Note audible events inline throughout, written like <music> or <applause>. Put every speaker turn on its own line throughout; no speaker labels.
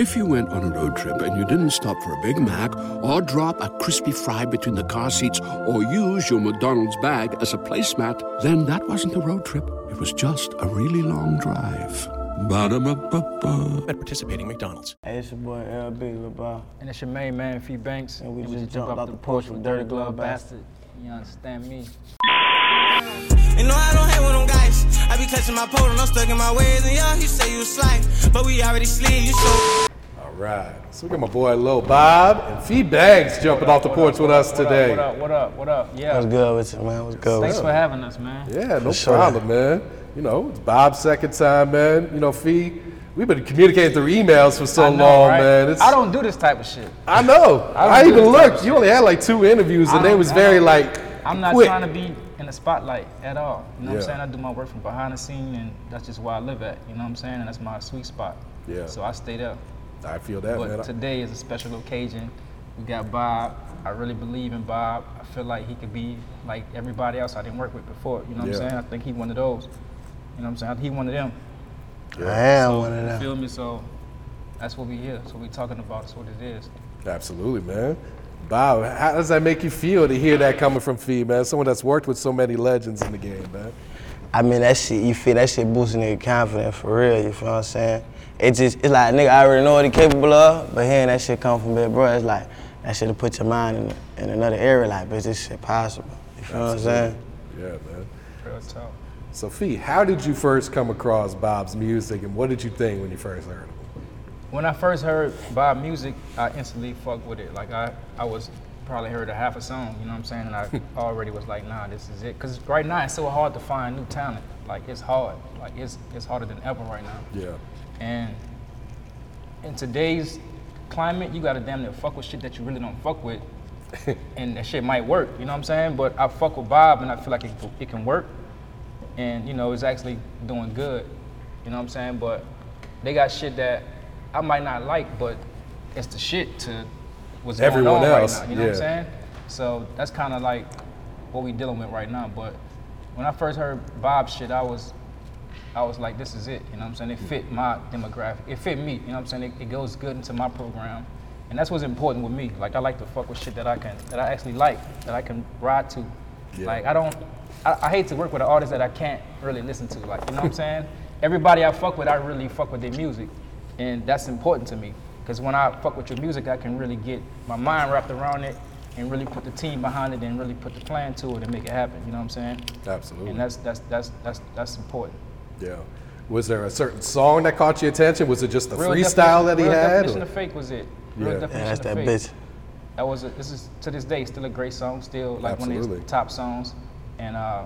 If you went on a road trip and you didn't stop for a Big Mac or drop a crispy fry between the car seats or use your McDonald's bag as a placemat, then that wasn't a road trip. It was just a really long drive. Ba-da-ba-ba-ba.
At participating McDonald's.
Hey, it's your boy LB, Lul Bob.
And it's your main man, Fee Banks.
And we just jumped off the porch with Dirty Glove Bastard.
You understand me?
You know I don't hang with them guys. I be clutching my pole and I'm stuck in my ways. And yeah, you say you slide, but we already sleep. You so.
All right. So we got my boy Lul Bob and Fee Banks jumping off the porch with us today.
What up? What up? What up? Yeah.
What's good with you, man? What's good
Thanks
with
for having us, man.
Yeah, no
sure.
problem, man. You know, it's Bob's second time, man. You know, Fee, we've been communicating through emails for so
know,
long,
right?
man. It's,
I don't do this type of shit.
I know.
I
I, even
this type of
looked. You only had like two interviews, and they was very
don't-
like.
I'm not
quick.
trying to be in the spotlight at all. You know what I'm saying? I do my work from behind the scene, and that's just where I live at. You know what I'm saying? And that's my sweet spot.
Yeah.
So I stay there.
I feel that,
But
man.
today is a special occasion. We got Bob. I really believe in Bob. I feel like he could be like everybody else I didn't work with before. You know what
Yeah.
I'm saying? I think he one of those. You know what I'm saying? He one of them. Yeah.
I am
So,
one of
you
them.
Feel me? So that's what we here. That's what we talking about. That's what it is.
Absolutely, man. Bob, how does that make you feel to hear that coming from Fee, man? Someone that's worked with so many legends in the game, man.
I mean, that shit, you feel that shit boosting your confidence for real, you feel what I'm saying? It just, it's like, nigga, I already know what he capable of, but hearing that shit come from Big Bro, it's like, that shit to put your mind in, in another area, like, bitch, this shit possible. You feel what I'm saying?
Yeah, man.
Real talk.
So, Fee, how did you first come across Bob's music, and what did you think when you first heard him?
When I first heard Bob music, I instantly fucked with it. Like I, I was probably heard a half a song, you know what I'm saying? And I <laughs> already was like, nah, this is it. Cause right now it's so hard to find new talent. Like it's hard. Like it's it's harder than ever right now.
Yeah.
And in today's climate, you gotta damn near fuck with shit that you really don't fuck with. <laughs> and that shit might work, you know what I'm saying? But I fuck with Bob and I feel like it, it can work. And you know, it's actually doing good. You know what I'm saying? But they got shit that I might not like, but it's the shit to what's
Everyone
going on
else,
right now. You know what I'm saying? So that's kind of like what we dealing with right now. But when I first heard Bob's shit, I was I was like, this is it. You know what I'm saying? It fit my demographic. It fit me. You know what I'm saying? It, it goes good into my program. And that's what's important with me. Like I like to fuck with shit that I can that I actually like, that I can ride to.
Yeah.
Like I don't I, I hate to work with an artist that I can't really listen to. Like, you know what I'm saying? <laughs> Everybody I fuck with, I really fuck with their music. And that's important to me. Because when I fuck with your music, I can really get my mind wrapped around it and really put the team behind it and really put the plan to it and make it happen. You know what I'm saying?
Absolutely.
And that's that's that's that's that's important.
Yeah. Was there a certain song that caught your attention? Was it just the
Real
freestyle that he
real
had?
Definition
or-
of fake was it. Real
Yeah.
Yeah, that's
of
that
fake.
bitch.
That was a, this is to this day still a great song. Still like one of his top songs, and uh,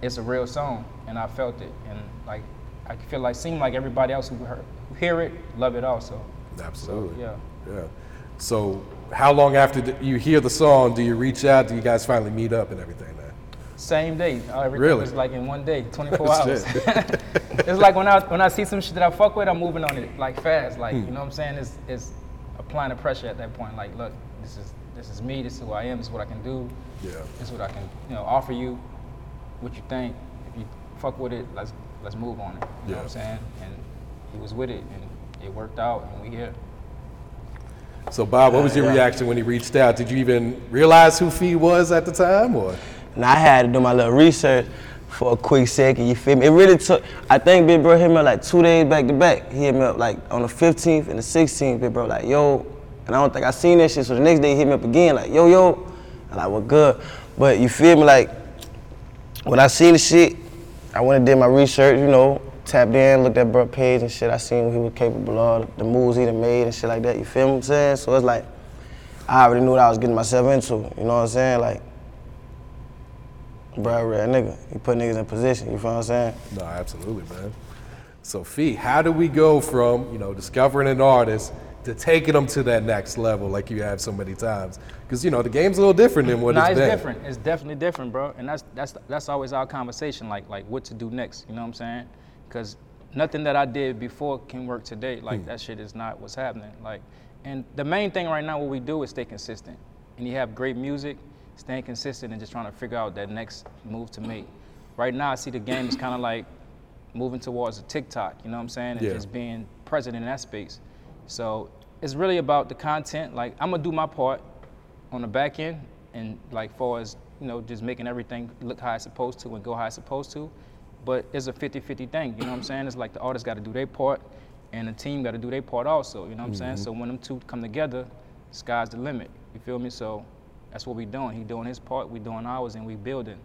it's a real song, and I felt it, and like I feel like seemed like everybody else who, heard, who hear it love it also.
Absolutely.
yeah.
Yeah. So, how long after you hear the song do you reach out? Do you guys finally meet up and everything? Man?
Same day. Uh, Everything
Really?
was like in one day, <laughs> 24 hours.
Shit. <laughs>
it's like when I when I see some shit that I fuck with, I'm moving on it like fast. Like
Hmm.
you know what I'm saying? It's it's applying the pressure at that point. Like, look, this is this is me. This is who I am. This is what I can do.
Yeah.
This is what I can you know offer you. What you think? If you fuck with it, let's let's move on it. You know what I'm saying? And he was with it, and it worked out, and we here.
So, Bob, what was your
yeah.
reaction when he reached out? Did you even realize who Fee was at the time, or?
And I had to do my little research for a quick second, you feel me? It really took, I think Big Bro hit me up like two days back to back. He hit me up like on the 15th and the 16th, Big Bro like, yo, and I don't think I seen that shit, so the next day he hit me up again, like, yo, yo. And I'm like, what good? But you feel me, like, when I seen the shit, I went and did my research, you know, tapped in, looked at bro page and shit. I seen what he was capable of, the moves he done made and shit like that. You feel what I'm saying? So it's like, I already knew what I was getting myself into. You know what I'm saying? Like, bro, a real nigga. He put niggas in position. You feel what I'm saying?
No, absolutely, man. So, Fee, how do we go from you know discovering an artist to taking them to that next level like you have so many times? Because you know the game's a little different than what
nah,
it's
it's
been.
different. It's definitely different, bro. And that's that's that's always our conversation, like like what to do next. You know what I'm saying? Because nothing that I did before can work today. Like
Hmm.
that shit is not what's happening. Like, and the main thing right now, what we do is stay consistent. And you have great music, staying consistent, and just trying to figure out that next move to make. Right now, I see the game is kind of like moving towards a TikTok. You know what I'm saying? And
Yeah.
just being present in that space. So it's really about the content. Like I'm gonna do my part on the back end, and like far as you know, just making everything look how it's supposed to and go how it's supposed to. But it's a 50-50 thing. You know what I'm saying? It's like the artist got to do their part, and the team got to do their part also. You know what I'm saying? Mm-hmm. So when them two come together, sky's the limit. You feel me? So that's what we doing. He doing his part, we doing ours, and we building.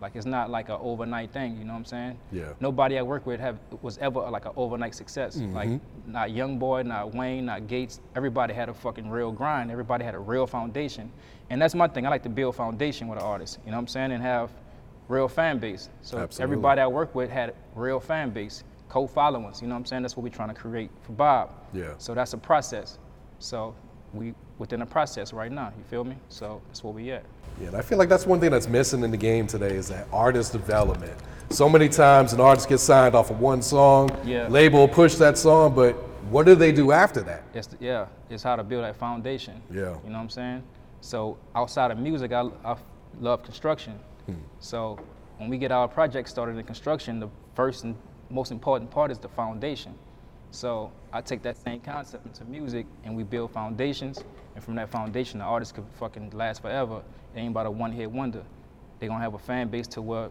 Like it's not like an overnight thing. You know what I'm saying?
Yeah.
Nobody I work with have was ever like an overnight success. Mm-hmm. Like not Young Boy, not Wayne, not Gates. Everybody had a fucking real grind. Everybody had a real foundation, and that's my thing. I like to build foundation with an artist. You know what I'm saying? And have real fan base. So
Absolutely.
everybody I work with had real fan base, co-followings. You know what I'm saying? That's what we're trying to create for Bob.
Yeah.
So that's a process. So we within a process right now. You feel me? So that's where we at.
Yeah, and I feel like that's one thing that's missing in the game today is that artist development. So many times an artist gets signed off of one song,
Yeah.
label push that song, but what do they do after that?
It's yeah, it's how to build that foundation.
Yeah.
You know what I'm saying? So outside of music, I, I love construction. Hmm. So when we get our project started in construction, the first and most important part is the foundation. So I take that same concept into music and we build foundations. And from that foundation, the artist could fucking last forever. It ain't about a one hit wonder. They're gonna have a fan base to where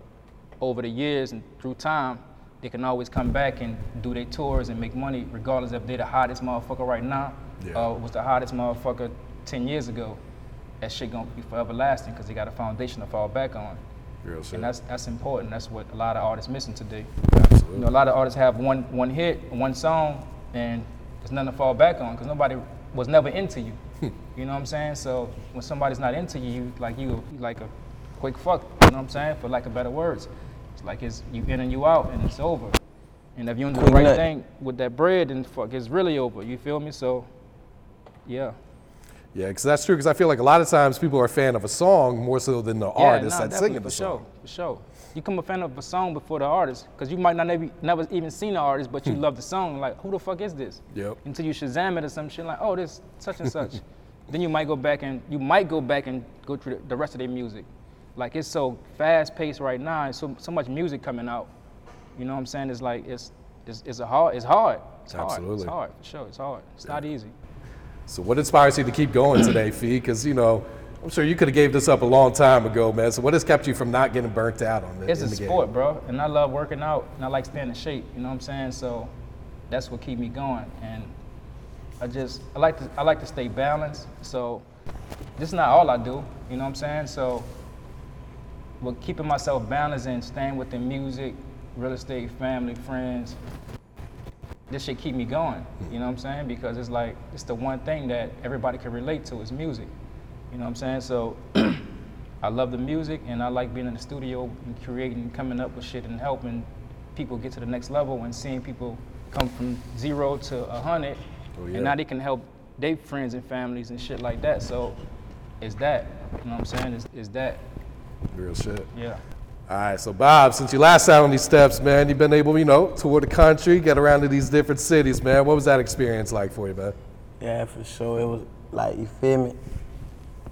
over the years and through time, they can always come back and do their tours and make money regardless if they're the hottest motherfucker right now
Yeah.
or was the hottest motherfucker 10 years ago. That shit gonna be forever lasting because they got a foundation to fall back on.
Real shit.
And that's that's important. That's what a lot of artists missing today.
Absolutely.
You know, a lot of artists have one one hit, one song, and there's nothing to fall back on because nobody was never into you. you know what I'm saying? So when somebody's not into you, you like you, like a quick fuck. You know what I'm saying? For lack of better words, it's like it's you in and you out, and it's over. And if you don't do the right
nut.
thing with that bread, then fuck, it's really over. You feel me? So, yeah.
Yeah, because that's true. Because I feel like a lot of times people are a fan of a song more so than the artist
nah,
that's singing the
for
song.
Sure, for sure. You become a fan of a song before the artist, because you might not never, never even seen the artist, but you love the song. Like, who the fuck is this?
Hmm. Yep.
Until you Shazam it or some shit like, oh, this such and such. <laughs> then you might go back and you might go back and go through the, rest of their music. Like it's so fast paced right now, and so so much music coming out. You know what I'm saying? It's like it's it's, it's a hard. It's hard. It's hard. It's hard for sure. It's hard. It's not easy.
So what inspires you to keep going today, Fee? Because you know, I'm sure you could have gave this up a long time ago, man. So what has kept you from not getting burnt out on this?
It's a
the
sport,
game?
bro, and I love working out, and I like staying in shape. You know what I'm saying? So that's what keep me going, and I just I like to I like to stay balanced. So this is not all I do. You know what I'm saying? So with keeping myself balanced and staying within music, real estate, family, friends, this should keep me going. You know what I'm saying? Because it's like it's the one thing that everybody can relate to is music. You know what I'm saying? So <clears throat> I love the music and I like being in the studio and creating and coming up with shit and helping people get to the next level and seeing people come from zero to a hundred.
Oh, yeah.
And now they can help their friends and families and shit like that. So it's that. You know what I'm saying? It's, it's that.
Real shit.
Yeah.
All right, so Bob, since you last sat on these steps, man, you've been able, you know, tour the country, get around to these different cities, man. What was that experience like for you, man?
Yeah, for sure. It was like you feel me.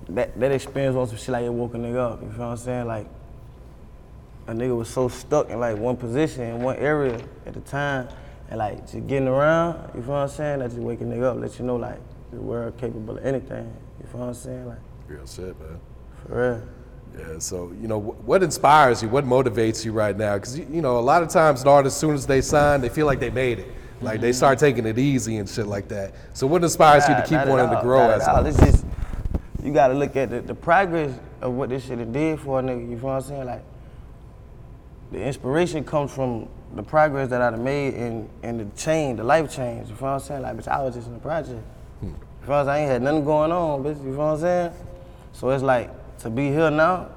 That that experience was some shit like it woke a nigga up. You feel what I'm saying? Like a nigga was so stuck in like one position in one area at the time, and like just getting around. You feel what I'm saying? That just wake a nigga up, let you know like the world capable of anything. You feel what I'm saying? Like
Real shit, man.
for real.
Yeah, so, you know, what inspires you? What motivates you right now? Because, you know, a lot of times an artist, as soon as they sign, they feel like they made it. Like they mm-hmm. start taking it easy and shit like that. So what inspires you to keep wanting to grow as an artist?
Just you gotta look at the, the progress of what this shit did for a nigga. You feel what I'm saying? Like the inspiration comes from the progress that I made and and the change, the life change. You feel what I'm saying? Like bitch, I was just in the project. Hmm. You feel what I'm saying? I ain't had nothing going on, bitch. You feel what I'm saying? So it's like to be here now.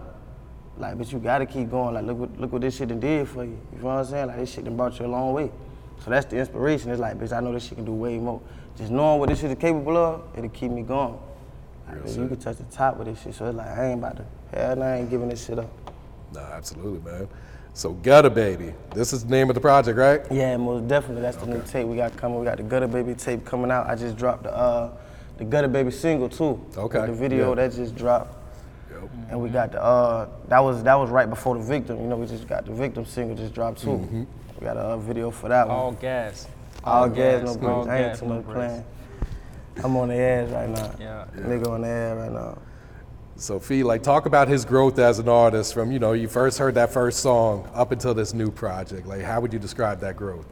Like, but you gotta keep going. Like, look what look what this shit done did for you. You know what I'm saying? Like, this shit done brought you a long way. So that's the inspiration. It's like, bitch, I know this shit can do way more. Just knowing what this shit is capable of, it'll keep me going. Like, bitch, you can touch the top with this shit. So it's like, I ain't about to, hell, no, I ain't giving this shit up.
No, absolutely, man. So Gutta Baby, this is the name of the project, right?
Yeah, most definitely. That's the new tape we got coming. We got the Gutta Baby tape coming out. I just dropped the uh, the Gutta Baby single too.
Okay,
The video
yeah.
that just dropped.
Yep.
And we got the uh, that was that was right before the victim. You know, we just got the victim single just dropped too.
Mm-hmm.
We got a uh, video for that one.
All gas.
All gas, no
all
breaks. I ain't
gas,
too
no
much
breaks.
playing. I'm on the ass right now.
Yeah.
Nigga on the ass right now.
So Fee, like talk about his growth as an artist from, you know, you first heard that first song up until this new project. Like how would you describe that growth?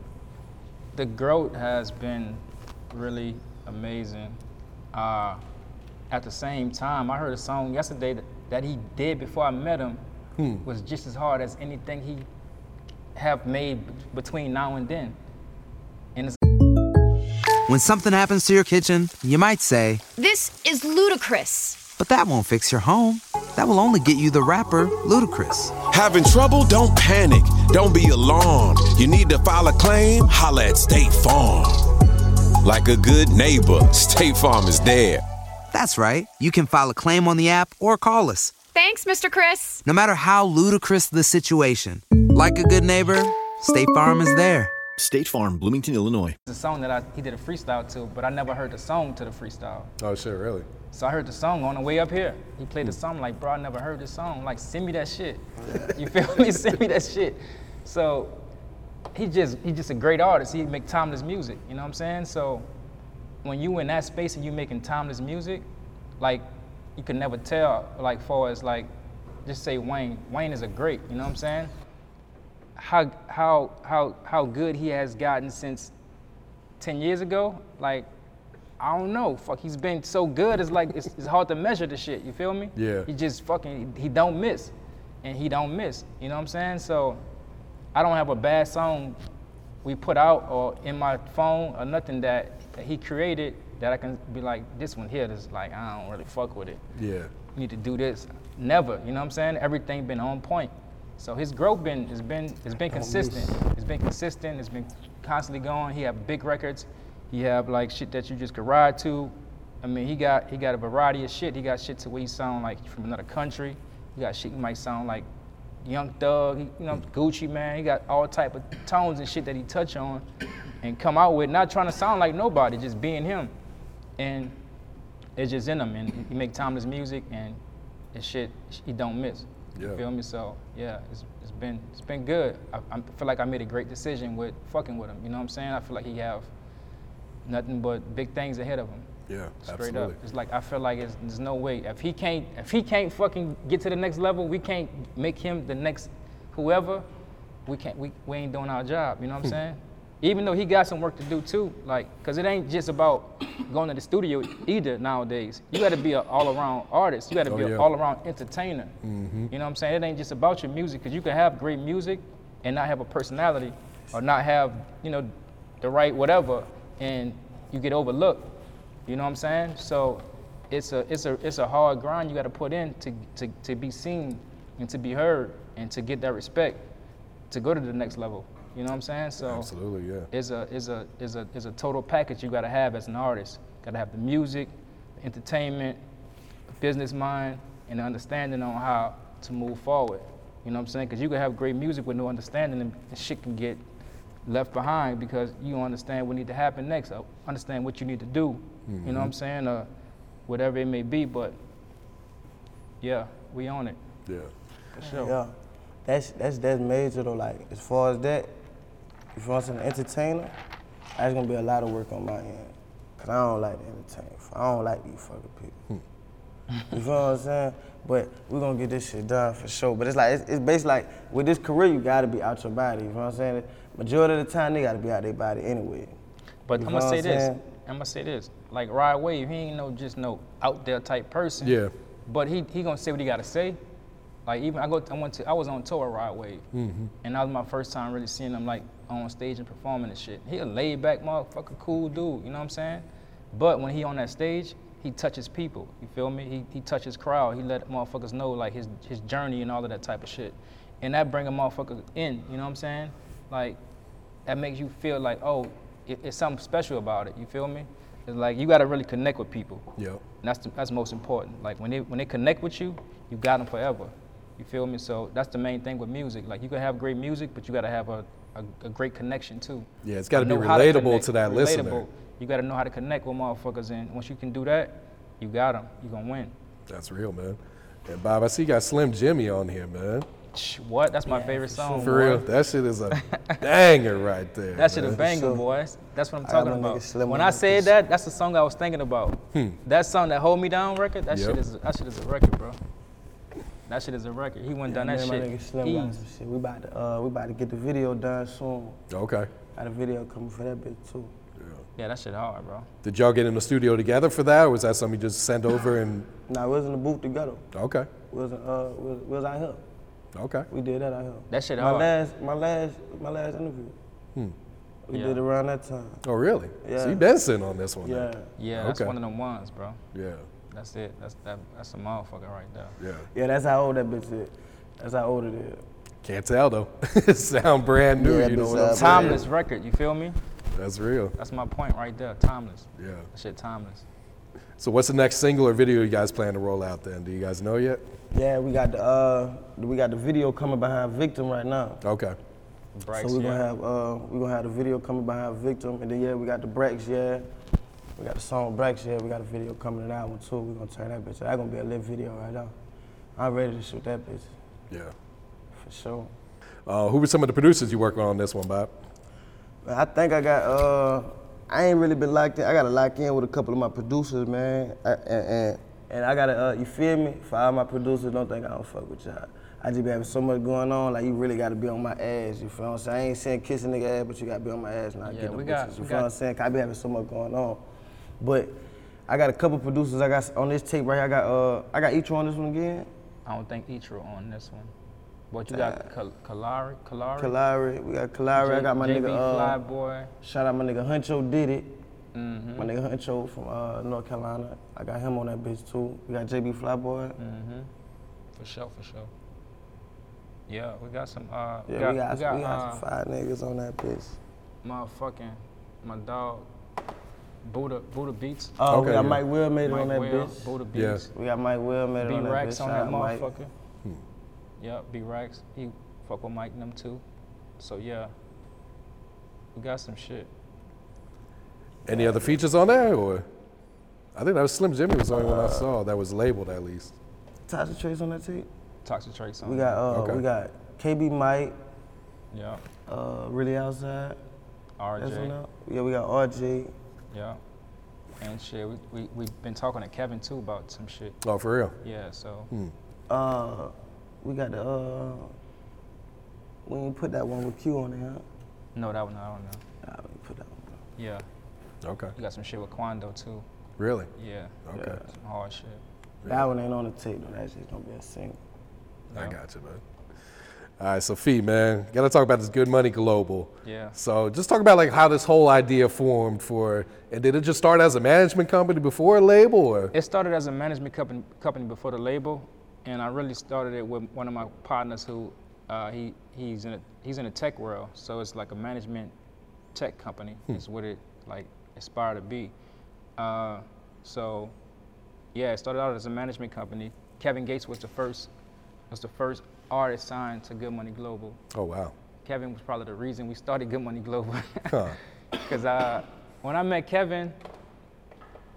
the growth has been really amazing. Uh, at the same time, I heard a song yesterday that, that he did before I met him hmm. was just as hard as anything he have made b- between now and then. And it's
When something happens to your kitchen, you might say,
This is ludicrous.
but that won't fix your home. That will only get you the rapper, Ludacris.
Having trouble? Don't panic. Don't be alarmed. You need to file a claim? Holla at State Farm. Like a good neighbor, State Farm is there.
That's right. You can file a claim on the app or call us.
Thanks, Mr. Chris.
No matter how ludicrous the situation, like a good neighbor, State Farm is there.
State Farm, Bloomington, Illinois.
It's a song that I, he did a freestyle to, but I never heard the song to the freestyle.
Oh shit, really?
So I heard the song on the way up here. He played the song like, bro, I never heard this song. Like, send me that shit. <laughs> You feel me? <laughs> send me that shit. So he just he just a great artist. He make timeless music. You know what I'm saying? So when you in that space and you making timeless music, like you can never tell. Like far as like, just say Wayne. Wayne is a great. You know what I'm saying? How how how how good he has gotten since 10 years ago, like, I don't know. Fuck, he's been so good. It's like it's, it's hard to measure the shit. You feel me?
Yeah.
He just fucking he don't miss, and he don't miss. You know what I'm saying? So, I don't have a bad song we put out or in my phone or nothing that, that he created that I can be like this one here. This like I don't really fuck with it.
Yeah.
You need to do this. Never. You know what I'm saying? Everything been on point. So his growth been has been has been consistent. It's been consistent. It's been constantly going. He have big records. He have like shit that you just could ride to. I mean, he got he got a variety of shit. He got shit to where he sound like from another country. He got shit he might sound like Young Thug. He, you know, mm. Gucci man. He got all type of tones and shit that he touch on, and come out with not trying to sound like nobody, just being him, and it's just in him. And he make timeless music and and shit he don't miss.
Yeah.
You feel me? So yeah, it's, it's been it's been good. I, I feel like I made a great decision with fucking with him. You know what I'm saying? I feel like he have nothing but big things ahead of him.
Yeah,
Straight
absolutely.
up. It's like I feel like it's, there's no way if he can't if he can't fucking get to the next level, we can't make him the next whoever. We can't we, we ain't doing our job. You know what I'm hmm. saying? Even though he got some work to do too, like, cause it ain't just about going to the studio either nowadays. You got to be an all-around artist. You got to
Oh,
be
yeah.
an all-around entertainer. Mm-hmm. You know what I'm saying? It ain't just about your music, cause you can have great music and not have a personality, or not have you know the right whatever, and you get overlooked. You know what I'm saying? So it's a it's a it's a hard grind you got to put in to, to to be seen and to be heard and to get that respect to go to the next level. You know what I'm saying? So
Absolutely, yeah.
it's a is a is a is a total package you got to have as an artist. Got to have the music, the entertainment, the business mind, and the understanding on how to move forward. You know what I'm saying? Because you can have great music with no understanding, and shit can get left behind because you don't understand what need to happen next. Or understand what you need to do. You know what I'm saying? Uh, whatever it may be, but yeah, we on it
Yeah.
for sure.
Yeah, that's that's that's major though. Like as far as that, if you want an entertainer, that's gonna be a lot of work on my end. Cause I don't like to entertain. I don't like these fucking people. you feel what I'm saying? But we're gonna get this shit done for sure. But it's like it's, it's basically like with this career, you gotta be out your body. You know what I'm saying? Majority of the time, they gotta be out their body anyway.
But
You
I'm gonna say this.
saying?
I'm gonna say this. Like Rod Wave, he ain't no just no out there type person.
Yeah.
But he he gonna say what he gotta say. Like even I go I went to I was on tour with Rod Wave,
Mm-hmm.
and that was my first time really seeing him like on stage and performing and shit. He a laid back motherfucker, cool dude. You know what I'm saying? But when he on that stage, he touches people. You feel me? He he touches crowd. He let motherfuckers know like his his journey and all of that type of shit, and that bring a motherfucker in. You know what I'm saying? Like that makes you feel like, oh, it, it's something special about it. You feel me? It's like you got to really connect with people.
Yep.
And that's the, that's most important. Like when they when they connect with you, you got them forever. You feel me? So that's the main thing with music. Like you can have great music, but you got to have a, a, a great connection too.
Yeah, it's gotta be
Know how
relatable
connect,
to that listener.
You got to know how to connect with motherfuckers, and once you can do that, you got them. You gonna win.
That's real, man. And Bob, I see you got Slim Jxmmi on here, man.
What? That's my
Yeah,
favorite song.
For
boy.
real, that shit is a <laughs> banger right there.
That shit a
man.
banger,
sure.
boys. That's what I'm talking about.
Slim
When I said that, that's the song I was thinking about. That song, that Hold Me Down record, that
Hmm. Yep.
shit is that shit is a record, bro. That shit is a record. He went done
Me
that
and my
shit.
nigga Slim got some shit. We about to uh, we about to get the video done soon.
Okay.
Got a video coming for that bitch too.
Yeah, yeah, that shit hard, bro.
Did y'all get in the studio together for that, or was that something you just sent over and?
Nah, we was in the booth together.
Okay.
We was, uh, we was, we was out here.
Okay.
We did that out here.
That shit
my
hard.
last, my last, my last interview. Hmm. We
Yeah.
did it around that time.
Oh, really?
Yeah.
So you been sitting on this one?
Yeah.
then?
Yeah, that's
Okay.
one of them ones, bro.
Yeah.
That's it. That's that. That's a motherfucker right there.
Yeah.
Yeah, that's how old that bitch is. That's how old it is.
Can't tell though. <laughs> it sound brand new.
Yeah,
you know
but
what I'm
sound
saying?
Timeless record. You feel me?
That's real.
That's my point right there. Timeless.
Yeah.
That shit timeless.
So what's the next single or video you guys plan to roll out then? Do you guys know yet?
Yeah, we got the uh, we got the video coming behind Victim right now.
Okay.
Brax,
so we're gonna have uh, we're gonna have the video coming behind Victim, and then yeah, we got the Brax, yeah. We got the song Brax, yeah. We got a video coming to that one too. We gonna turn that bitch. That gonna be a lit video right now. I'm ready to shoot that bitch
Yeah.
for sure.
Uh, who were some of the producers you working on this one, Bob?
I think I got. Uh, I ain't really been locked in. I gotta lock in with a couple of my producers, man. I, and, and and I gotta. Uh, you feel me? For all my producers, don't think I don't fuck with y'all. I just be having so much going on. Like you really gotta be on my ass. You feel what I'm saying? I ain't saying kiss a nigga ass, but you gotta be on my ass and I
Yeah,
get the
we
bitches.
got-
you
we
feel
got-
what I'm saying? 'Cause I be having so much going on. But I got a couple producers. I got on this tape right here. I got. Uh, I got each one on this one again.
I don't think Ichiro on this one. But you got Kal- Kalari, Kalari.
Kalari. We got Kalari. I got my
JB
nigga. Uh,
Flyboy.
Shout out my nigga Huncho did it.
Mm-hmm.
My nigga Huncho from uh, North Carolina. I got him on that bitch too. We got JB Flyboy.
Mm-hmm. For sure, for sure. Yeah, we got some. Uh,
Yeah, we got,
we got,
we got
uh,
some five niggas on that bitch.
motherfucking my dog Buddha Buddha Beats.
Oh,
Okay,
we got
yeah.
Mike Will made it
Mike
on that
Will,
bitch.
Buddha
Yeah.
Beats.
We got Mike Will made it
B
on that
Rex
bitch.
on
Shout
that
out Mike.
motherfucker. Yeah, B Rex. He fuck with Mike and them too. So yeah, we got some shit.
Any other features on there, or? I think that was Slim Jxmmi was the only one I saw that was labeled at least.
Tasha Trace on that tape.
Toxic Trace on.
We got uh,
Okay.
we got KB Mike,
yeah,
uh, really outside. That's
RJ.
Yeah, we got RJ.
Yeah, and shit. We we we been talking to Kevin too about some shit.
Oh, for real?
Yeah, so Hmm.
Uh, we got the uh, we ain't put that one with Q on there. Huh?
no, that one I don't know.
Nah, we ain't put that one.
Yeah,
Okay.
You got some shit with Quando too.
Really?
Yeah,
Okay.
some hard shit.
That one ain't on the tape though. That's just gonna be a single.
I got you, man. All right, so Fee, man, gotta talk about this Good Money Global.
Yeah.
So just talk about like how this whole idea formed for, and did it just start as a management company before a label, or?
It started as a management company, company before the label, and I really started it with one of my partners who uh, he he's in a, he's in the tech world, so it's like a management tech company. Is what it like aspired to be. Uh, so yeah, it started out as a management company. Kevin Gates was the first was the first artist signed to Good Money Global.
Oh wow.
Kevin was probably the reason we started Good Money Global.
Huh. <laughs>
Because uh, when I met Kevin,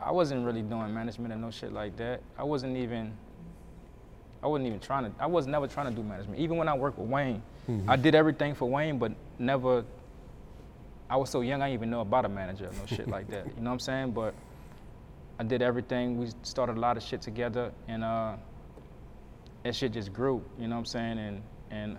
I wasn't really doing management and no shit like that. I wasn't even, I wasn't even trying to, I was never trying to do management. Even when I worked with Wayne, I did everything for Wayne, but never, I was so young, I didn't even know about a manager or no shit like that. <laughs> You know what I'm saying? But I did everything. We started a lot of shit together, and uh, that shit just grew. You know what I'm saying? And and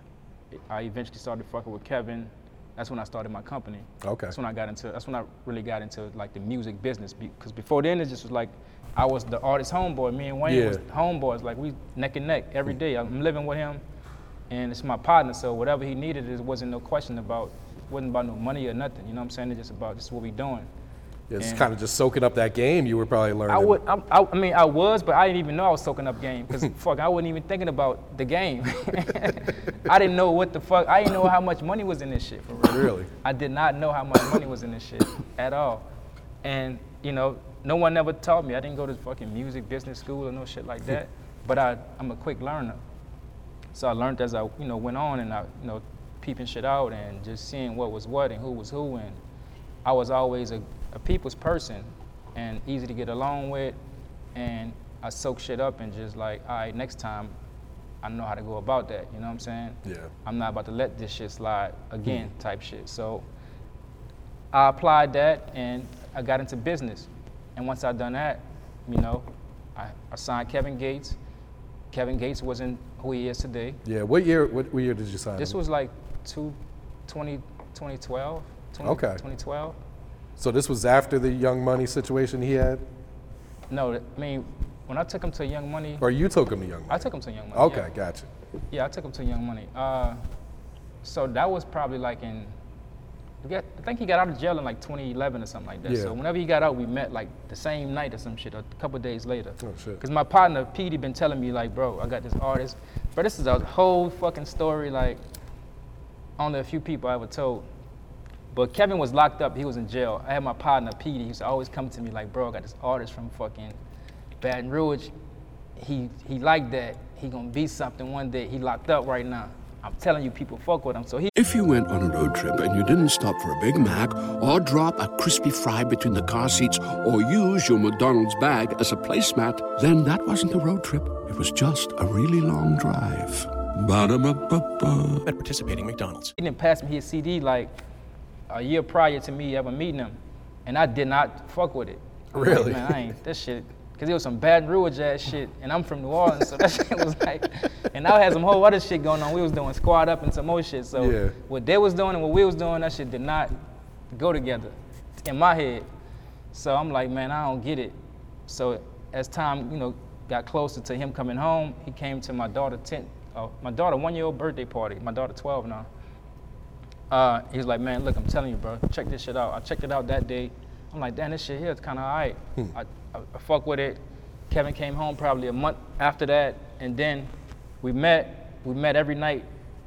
I eventually started fucking with Kevin. That's when I started my company.
Okay.
That's when I got into. That's when I really got into like the music business. Because before then, it just was like I was the artist homeboy. Me and Wayne
Yeah.
was homeboys. Like we neck and neck every mm. day. I'm living with him, and it's my partner. So whatever he needed, it wasn't no question about. It wasn't about no money or nothing. You know what I'm saying? It's just about this is what we doing.
It's kind of just soaking up that game you were probably learning.
I would. I, I, I mean, I was, but I didn't even know I was soaking up game because <laughs> fuck, I wasn't even thinking about the game. <laughs> I didn't know what the fuck. I didn't know how much money was in this shit for real.
Really?
I did not know how much money was in this shit <laughs> at all, and you know, no one ever taught me. I didn't go to fucking music business school or no shit like that. But I, I'm a quick learner, so I learned as I, you know, went on and I, you know, peeping shit out and just seeing what was what and who was who and I was always a, a people's person and easy to get along with, and I soak shit up and just like, all right, next time, I know how to go about that. You know what I'm saying?
Yeah.
I'm not about to let this shit slide again, hmm. type shit. So I applied that and I got into business. And once I done that, you know, I, I signed Kevin Gates. Kevin Gates wasn't who he is today.
Yeah. What year? What, what year did you sign?
This
him?
was like two, 20, 2012. 20,
Okay.
2012.
So this was after the Young Money situation he had,
No, I mean, when I took him to Young Money,
or you took him to Young Money?
I took him to Young Money.
Okay,
yeah.
gotcha.
Yeah, I took him to Young Money. Uh, so that was probably like in, we got- I think he got out of jail in like 2011 or something like that.
Yeah.
So whenever he got out, we met like the same night or some shit, or a couple days later.
Oh, shit.
Because my partner Petey been telling me like, bro, I got this artist, but this is a whole fucking story. Like, only a few people I ever told. But Kevin was locked up. He was in jail. I had my partner Petey. He used to always come to me like, bro, I got this artist from fucking Baton Rouge. He he liked that. He gonna be something one day. He locked up right now. I'm telling you, people fuck with him. So he
If you went on a road trip and you didn't stop for a Big Mac or drop a crispy fry between the car seats or use your McDonald's bag as a placemat, then that wasn't a road trip. It was just a really long drive. Ba-da-ba-ba-ba.
At participating McDonald's.
he didn't pass me his CD like a year prior to me ever meeting him, and I did not fuck with it. I'm like,
Really?
man, I ain't this shit. Cause it was some Baton Rouge ass shit, and I'm from New Orleans, so that <laughs> shit was like, and I had some whole other shit going on. We was doing squad up and some more shit. So
Yeah.
what they was doing and what we was doing, that shit did not go together in my head. So I'm like, man, I don't get it. So as time, you know, got closer to him coming home, he came to my daughter 10, uh, my daughter one year old birthday party. My daughter 12 now. Uh, he was like, man, look, I'm telling you, bro, check this shit out. I checked it out that day. I'm like, damn, this shit here is kind of alright. I, I, I fuck with it. Kevin came home probably a month after that, and then we met. We met every night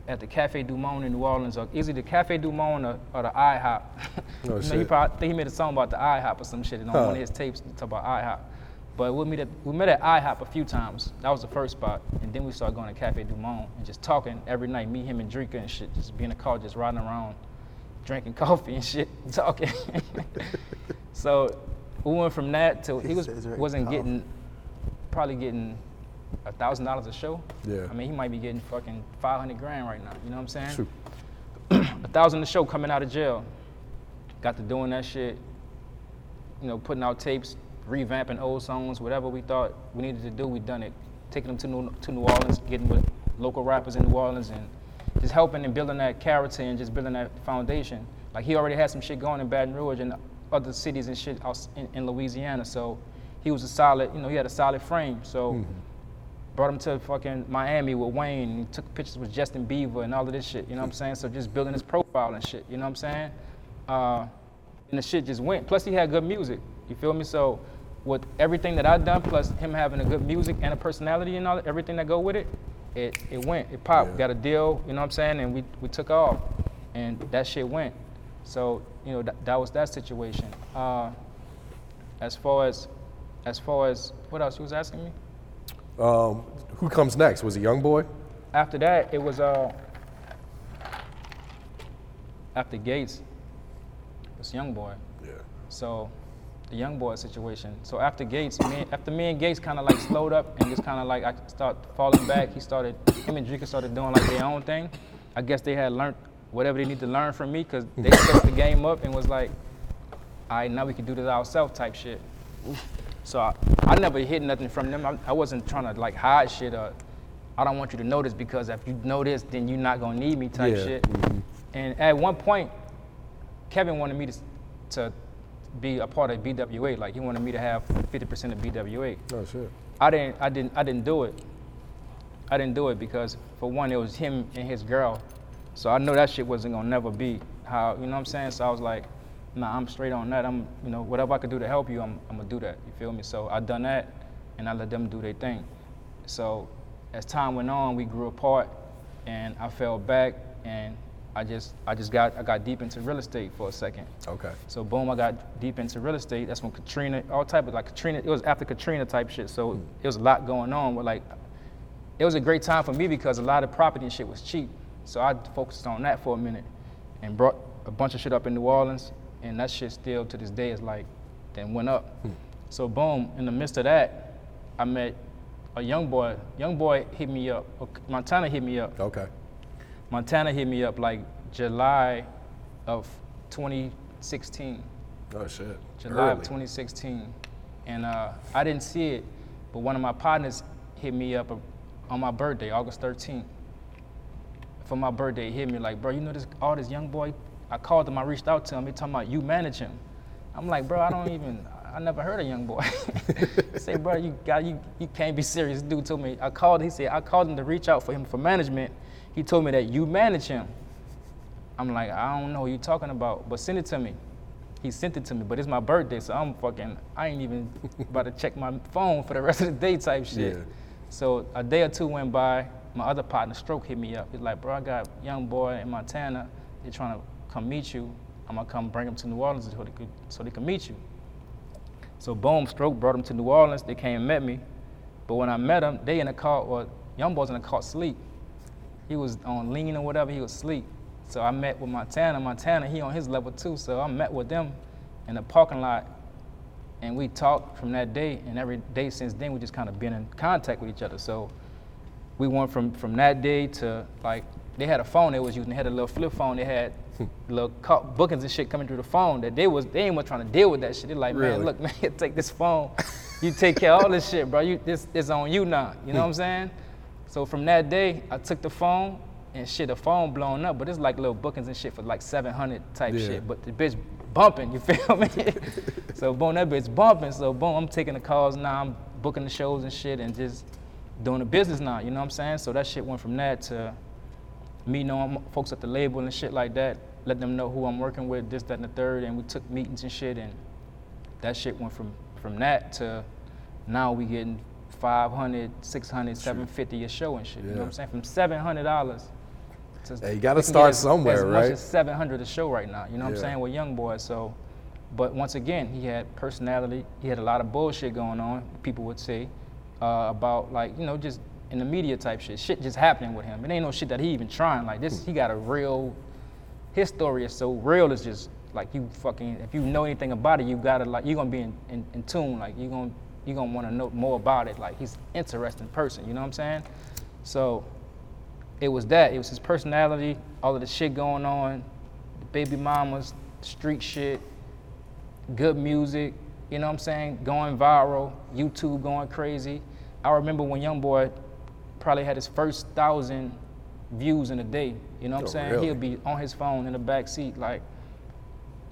at the Cafe Du Monde in New Orleans, or either the Cafe Du Monde or, or the IHOP. <laughs> you know, he probably I think he made a song about the IHOP or some shit, and on
Huh.
one of his tapes talk about IHOP. But we met at we met at IHOP a few times. That was the first spot, and then we started going to Cafe Du Monde and just talking every night. Me, him, and Dreka and shit. Just being a the car, just riding around, drinking <laughs> coffee and shit, talking. <laughs> so we went from that to he was wasn't getting probably getting a thousand dollars a show.
Yeah.
I mean, he might be getting fucking five hundred grand right now. You know what I'm saying?
Shoot. <clears throat>
a thousand a show coming out of jail. Got to doing that shit. You know, putting out tapes, revamping old songs, whatever we thought we needed to do, we done it. Taking them to New, to New Orleans, getting with local rappers in New Orleans, and just helping and building that character and just building that foundation. Like he already had some shit going in Baton Rouge and other cities and shit out in, in Louisiana, so he was a solid. You know, he had a solid frame. So brought him to fucking Miami with Wayne. And he took pictures with Justin Bieber and all of this shit. You know what I'm saying? So just building his profile and shit. You know what I'm saying? Uh, and the shit just went. Plus he had good music. You feel me? So with everything that I've done, plus him having a good music and a personality and all everything that go with it, it, it went. It popped.
Yeah.
Got a deal. You know what I'm saying? And we we took off, and that shit went. So you know that, that was that situation. Uh, as far as as far as what else you was asking me?
Um, who comes next? Was it Young Boy?
after that, it was uh after Gates, it was Young Boy.
Yeah.
So the Young Boy situation. So after Gates, me, after me and Gates kind of like slowed up and just kind of like I start falling back. He started, him and Dreka started doing like their own thing. I guess they had learned whatever they need to learn from me because they <laughs> stepped the game up and was like, all right, now we can do this ourselves type shit. So I, I never hid nothing from them. I, I wasn't trying to like hide shit or I don't want you to know this because if you know this, then you're not gonna need me type
Yeah,
shit. Mm-hmm. And at one point, Kevin wanted me to, to be a part of BWA. Like he wanted me to have 50% of BWA.
Oh shit.
I didn't, I didn't, I didn't do it. I didn't do it because for one, it was him and his girl. So I know that shit wasn't gonna never be how, you know what I'm saying? So I was like, nah, I'm straight on that. I'm, you know, whatever I could do to help you, I'm, I'm gonna do that. You feel me? So I done that, and I let them do their thing. So as time went on, we grew apart, and I fell back, and I just, I just got, I got deep into real estate for a second.
Okay.
So boom, I got deep into real estate. That's when Katrina, all type of like Katrina. It was after Katrina type shit. So hmm. it was a lot going on. But like, it was a great time for me because a lot of property and shit was cheap. So I focused on that for a minute, and brought a bunch of shit up in New Orleans, and that shit still to this day is like, then went up. Hmm. So boom, in the midst of that, I met a young boy, young boy hit me up. Montana hit me up.
Okay.
Montana hit me up like July of 2016.
Oh shit.
July of 2016, and uh, I didn't see it, but one of my partners hit me up uh, on my birthday, August 13th. For my birthday, he hit me like, bro, you know this all this young boy. I called him, I reached out to him. He talking about you manage him. I'm like, bro, I don't even. I never heard a young boy. <laughs> Say, bro, you got you. You can't be serious. This dude told me. I called. He said I called him to reach out for him for management. He told me that you manage him. I'm like, I don't know what you're talking about, but send it to me. He sent it to me, but it's my birthday, so I'm fucking, I ain't even <laughs> about to check my phone for the rest of the day type shit.
Yeah.
So a day or two went by, my other partner, Stroke, hit me up. He's like, bro, I got young boy in Montana. They're trying to come meet you. I'm gonna come bring him to New Orleans so they could, so they can meet you. So boom, Stroke brought him to New Orleans. They came and met me. But when I met them, they in the car, or young boy's in the car sleep. He was on lean or whatever, he was asleep. So I met with Montana. Montana, he on his level too. So I met with them in the parking lot and we talked from that day and every day since then we just kind of been in contact with each other. So we went from from that day to like they had a phone they was using. They had a little flip phone. They had hmm. little bookings and shit coming through the phone that they was they ain't even trying to deal with that shit. They like,
Really?
man, look, <laughs> man, take this phone. You take care of all this shit, bro. You this is on you now. You know hmm. what I'm saying? So from that day, I took the phone and shit, the phone blown up, but it's like little bookings and shit for like 700 type
Yeah.
shit. But the bitch bumping, you <laughs> feel me? <laughs> so boom, that bitch bumping. So boom, I'm taking the calls now. I'm booking the shows and shit, and just doing the business now. You know what I'm saying? So that shit went from that to me knowing folks at the label and shit like that, let them know who I'm working with, this, that, and the third, and we took meetings and shit, and that shit went from from that to now we getting 500, 600, 750 a show and shit. You know what I'm saying? From $700 to
Hey, you gotta start
as-
somewhere,
as
right?
Much as 700 a show right now. You know what
Yeah.
I'm saying? With young boys so. But once again, he had personality. He had a lot of bullshit going on. People would say uh, about like you know just in the media type shit. Shit just happening with him. It ain't no shit that he even trying. Like this, he got a real. His story is so real. It's just like you fucking. If you know anything about it, you gotta like you're gonna be in, in, in tune. Like you're gonna you gonna want to know more about it. Like he's an interesting person. You know what I'm saying? So it was that. It was his personality, all of the shit going on, the baby mamas, street shit, good music, you know what I'm saying? Going viral, YouTube going crazy. I remember when Young Boy probably had his first thousand views in a day. You know what I'm
Oh,
saying?
really?
He'll be on his phone in the back seat, like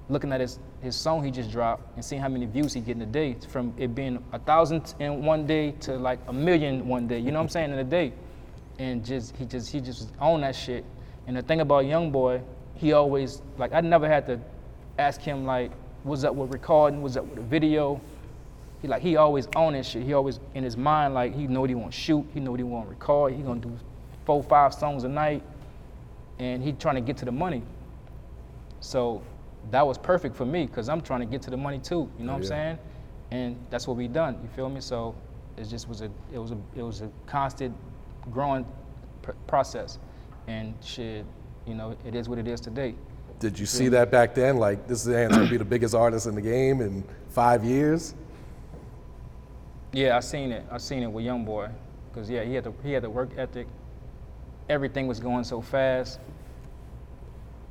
looking at his, his song he just dropped and seeing how many views he getting a day. From it being a thousand in one day to like a million one day. You know what I'm saying? In a day and just he just he just was on that shit. And the thing about young boy, he always like I never had to ask him like what's up with recording, what's up with the video. He like he always on that shit. He always in his mind like he know what he want to shoot, he know what he want to record. He gonna do four five songs a night, and he trying to get to the money. So that was perfect for me because I'm trying to get to the money too. You know what I'm saying? And that's what we done. You feel me? So it just was a it was a it was a constant growing pr- process, and shit. You know, it is what it is today.
Did you see that back then? Like this is gonna be the biggest artist in the game in five years.
Yeah, I seen it. I seen it with young boy, cause yeah, he had the he had the work ethic. Everything was going so fast.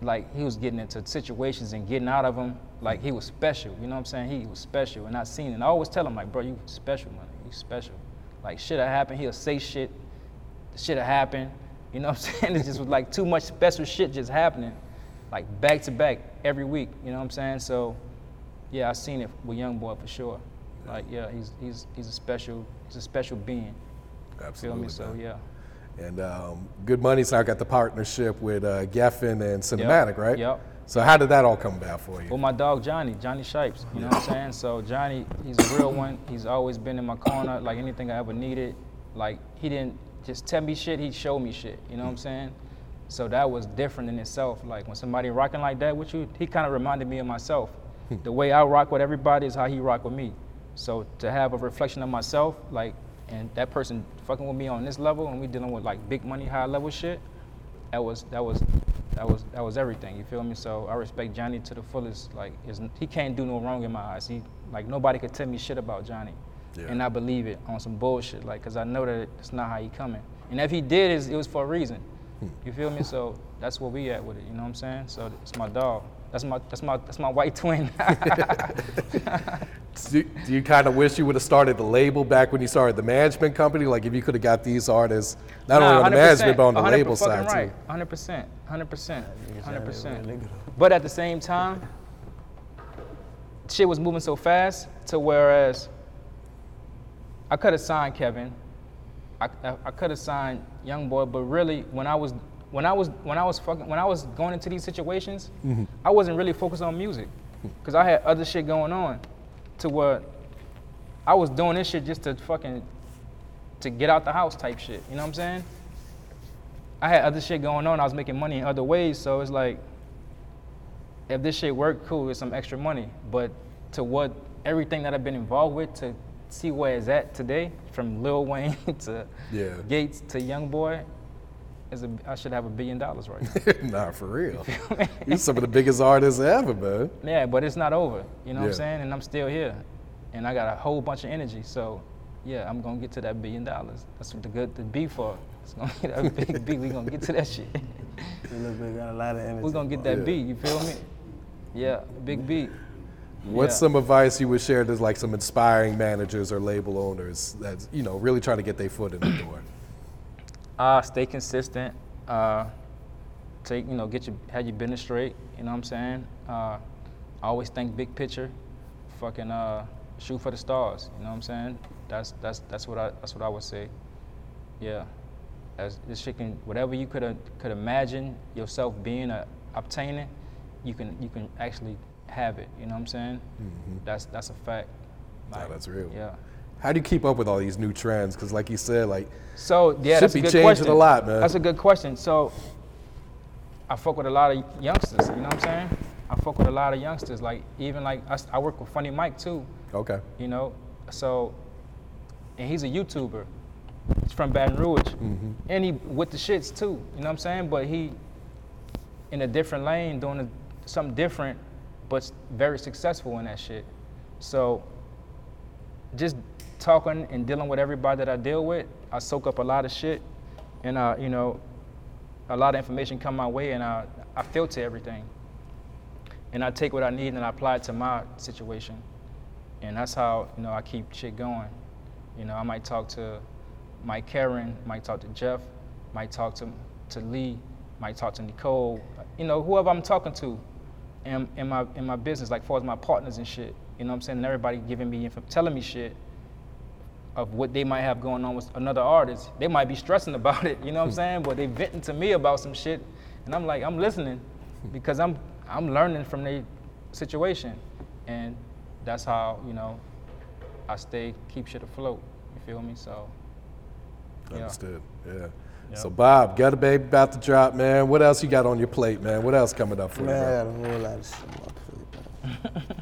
Like he was getting into situations and getting out of them. Like he was special. You know what I'm saying? He was special, and I seen it. And I always tell him like, bro, you special, man. You special. Like shit will happen. He'll say shit. Shit will happen. You know what I'm <laughs> saying? It just was like too much special shit just happening, like back to back every week. You know what I'm saying? So, yeah, I seen it with young boy for sure. Like yeah, he's he's he's a special he's a special being.
absolutely Feel
me? So yeah.
And um, Good Money's now got the partnership with uh, Geffen and Cinematic, right?
Yep.
So how did that all come about for you?
Well, my dog Jonny, Jonny Shipes, you know what I'm saying? So Jonny, he's a real one. He's always been in my corner, like anything I ever needed. Like he didn't just tell me shit, he showed me shit. You know what I'm saying? So that was different in itself. Like when somebody rocking like that with you, he kind of reminded me of myself. the way I rock with everybody is how he rock with me. So to have a reflection of myself, like, and that person fucking with me on this level, and we dealing with like big money, high level shit, that was that was that was that was everything. You feel me? So I respect Jonny to the fullest. Like, he can't do no wrong in my eyes. He like nobody could tell me shit about Jonny.
Yeah.
and I believe it on some bullshit, like, cause I know that it's not how he coming. And if he did, it, it was for a reason.
Hmm.
You feel me? So that's where we at with it. You know what I'm saying? So it's my dog. That's my that's my that's my white <laughs> twin. <laughs>
Do, do you kind of wish you would have started the label back when you started the management company? Like if you could have got these artists not
Nah,
only on the management but on the label side
right.
too.
100%, 100%, 100%.
real nigga,
But at the same time, shit was moving so fast to whereas I could have signed Kevin, I, I, I could have signed Young Boy, but really when I was when I was when I was fucking when I was going into these situations, mm-hmm. I wasn't really focused on music mm-hmm. because I had other shit going on to what I was doing this shit just to fucking to get out the house type shit. You know what I'm saying? I had other shit going on. I was making money in other ways, so it's like, if this shit worked, cool, it's some extra money. But to what everything that I've been involved with, to see where it's at today, from Lil Wayne <laughs> to
Yeah.
Gates to Youngboy, is a, I should have a billion dollars right now. <laughs>
nah, for real. You're some of the biggest artists ever, man.
yeah, but it's not over. You know what I'm saying? And I'm still here, and I got a whole bunch of energy. So, yeah, I'm gonna get to that billion dollars. That's what the good the B for. It's gonna get that big B. We gonna get to that shit.
You look big, got a lot of energy.
We're gonna get that
Yeah.
B, you feel me? Yeah, big B.
What's
Yeah.
some advice you would share to like some inspiring managers or label owners that's you know really trying to get their foot in the door?
Uh, stay consistent. Uh, take, you know, get your, have your business straight. You know what I'm saying? Uh, always think big picture. Fucking uh, shoot for the stars. You know what I'm saying? That's that's that's what I that's what I would say. Yeah. As this shit can, whatever you could could imagine yourself being uh, obtaining, you can you can actually have it. You know what I'm saying? That's that's a fact. Like,
that's real.
Yeah.
How do you keep up with all these new trends? Because like you said, like
So yeah,
Should
that's
be
a good
changing
question.
a lot, man.
That's a good question. So I fuck with a lot of youngsters. You know what I'm saying? I fuck with a lot of youngsters. Like even like i work with Funny Mike too.
okay,
You know, so and he's a YouTuber. He's from Baton Rouge,
Mm-hmm.
and he with the shits too. You know what I'm saying? But he in a different lane, doing a, something different, but very successful in that shit. So just talking and dealing with everybody that I deal with, I soak up a lot of shit, and uh, you know, a lot of information come my way, and I, I filter everything, and I take what I need and I apply it to my situation, and that's how you know I keep shit going. You know, I might talk to Mike Caren, might talk to Jeff, might talk to to Lee, might talk to Nicole, you know, whoever I'm talking to in, in my in my business, like far as my partners and shit. You know what I'm saying? And everybody giving me info, telling me shit of what they might have going on with another artist. They might be stressing about it, you know what I'm hmm. saying? But they venting to me about some shit, and I'm like, I'm listening because I'm I'm learning from their situation, and that's how you know I stay keep shit afloat. You feel me? So yeah.
understood. Yeah. So Bob, got a baby about to drop, man. What else you got on your plate, man? What else coming up for
Man, I
you?
got a whole lot of shit on my plate, man. a <laughs>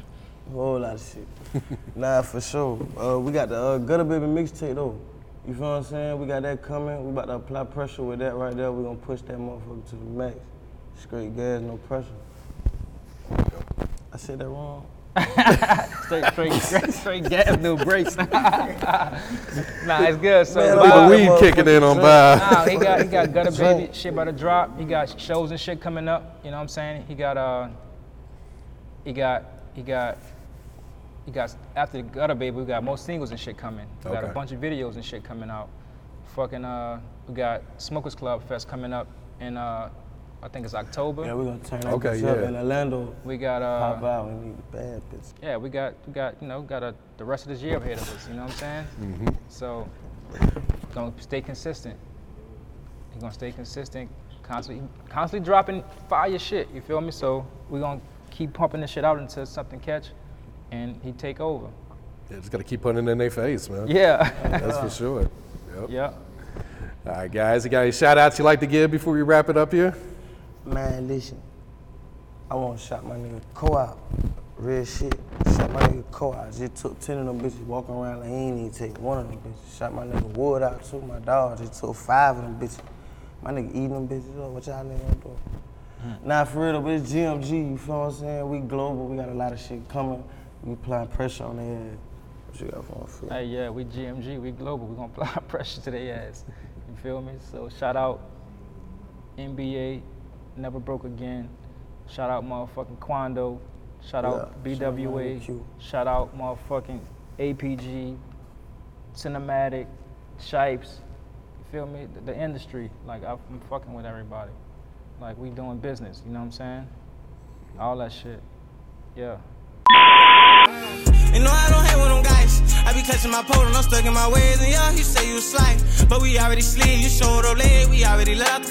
whole lot of shit. nah, for sure. Uh, we got the uh, Gutta Baby mixtape, though. You feel what I'm saying? We got that coming. We about to apply pressure with that right there. we gonna push that motherfucker to the max. Straight gas, no pressure. I said that wrong? <laughs>
straight, straight, straight, straight gas, no brakes. <laughs> nah, it's good. So
Man,
Get the
a
Bob,
weed kicking in on
drink.
Bob.
nah, he got he got Gutta Baby shit about to drop. He got shows and shit coming up. You know what I'm saying? He got uh, he got he got he got after the Gutta Baby, we got more singles and shit coming. We got a
Okay.
bunch of videos and shit coming out. Fucking uh, we got Smokers Club Fest coming up in uh, I think it's October.
Yeah, we're gonna turn that
Okay,
bitch up
yeah.
in Orlando.
we got
Pop
uh,
out. We need a bad bitch.
yeah, we got we got you know got a, the rest of this year ahead of us. You know what I'm saying?
Mm-hmm.
So gonna stay consistent. You're gonna stay consistent, constantly constantly dropping fire shit. You feel me? So we're gonna keep pumping this shit out until something catch, and he'd take over.
Yeah, just gotta keep putting it in their face, man.
Yeah,
That's for sure. Yep.
yep.
All right, guys. You got any shout outs you like to give before we wrap it up here?
Man, listen. I want to shot my nigga co-op. Real shit. Shot my nigga co-op. Just took 10 of them bitches walking around like he ain't even take one of them bitches. Shot my nigga Wood out too, my dog. Just took five of them bitches. My nigga eating them bitches up. What y'all niggas doing? Hmm. Nah, for real though, but it's GMG, you feel what I'm saying? We global, we got a lot of shit coming. We applying pressure on their ass. What you got for free?
Hey, yeah, we GMG, we global. We gonna <laughs> apply pressure to their ass. You feel me? So shout out NBA, Never Broke Again. Shout out motherfucking Quando. Shout out
Yeah, shout out
BWA.
Q.
Shout out motherfucking APG, Cinematic, Shipes. You feel me? The, the industry. Like I'm fucking with everybody. Like we doing business. You know what I'm saying? All that shit. Yeah.
You know I don't hang with them guys. I be catching my pole and I'm stuck in my ways. And yeah, he say you slide. But we already sleep. You showed up late. We already left.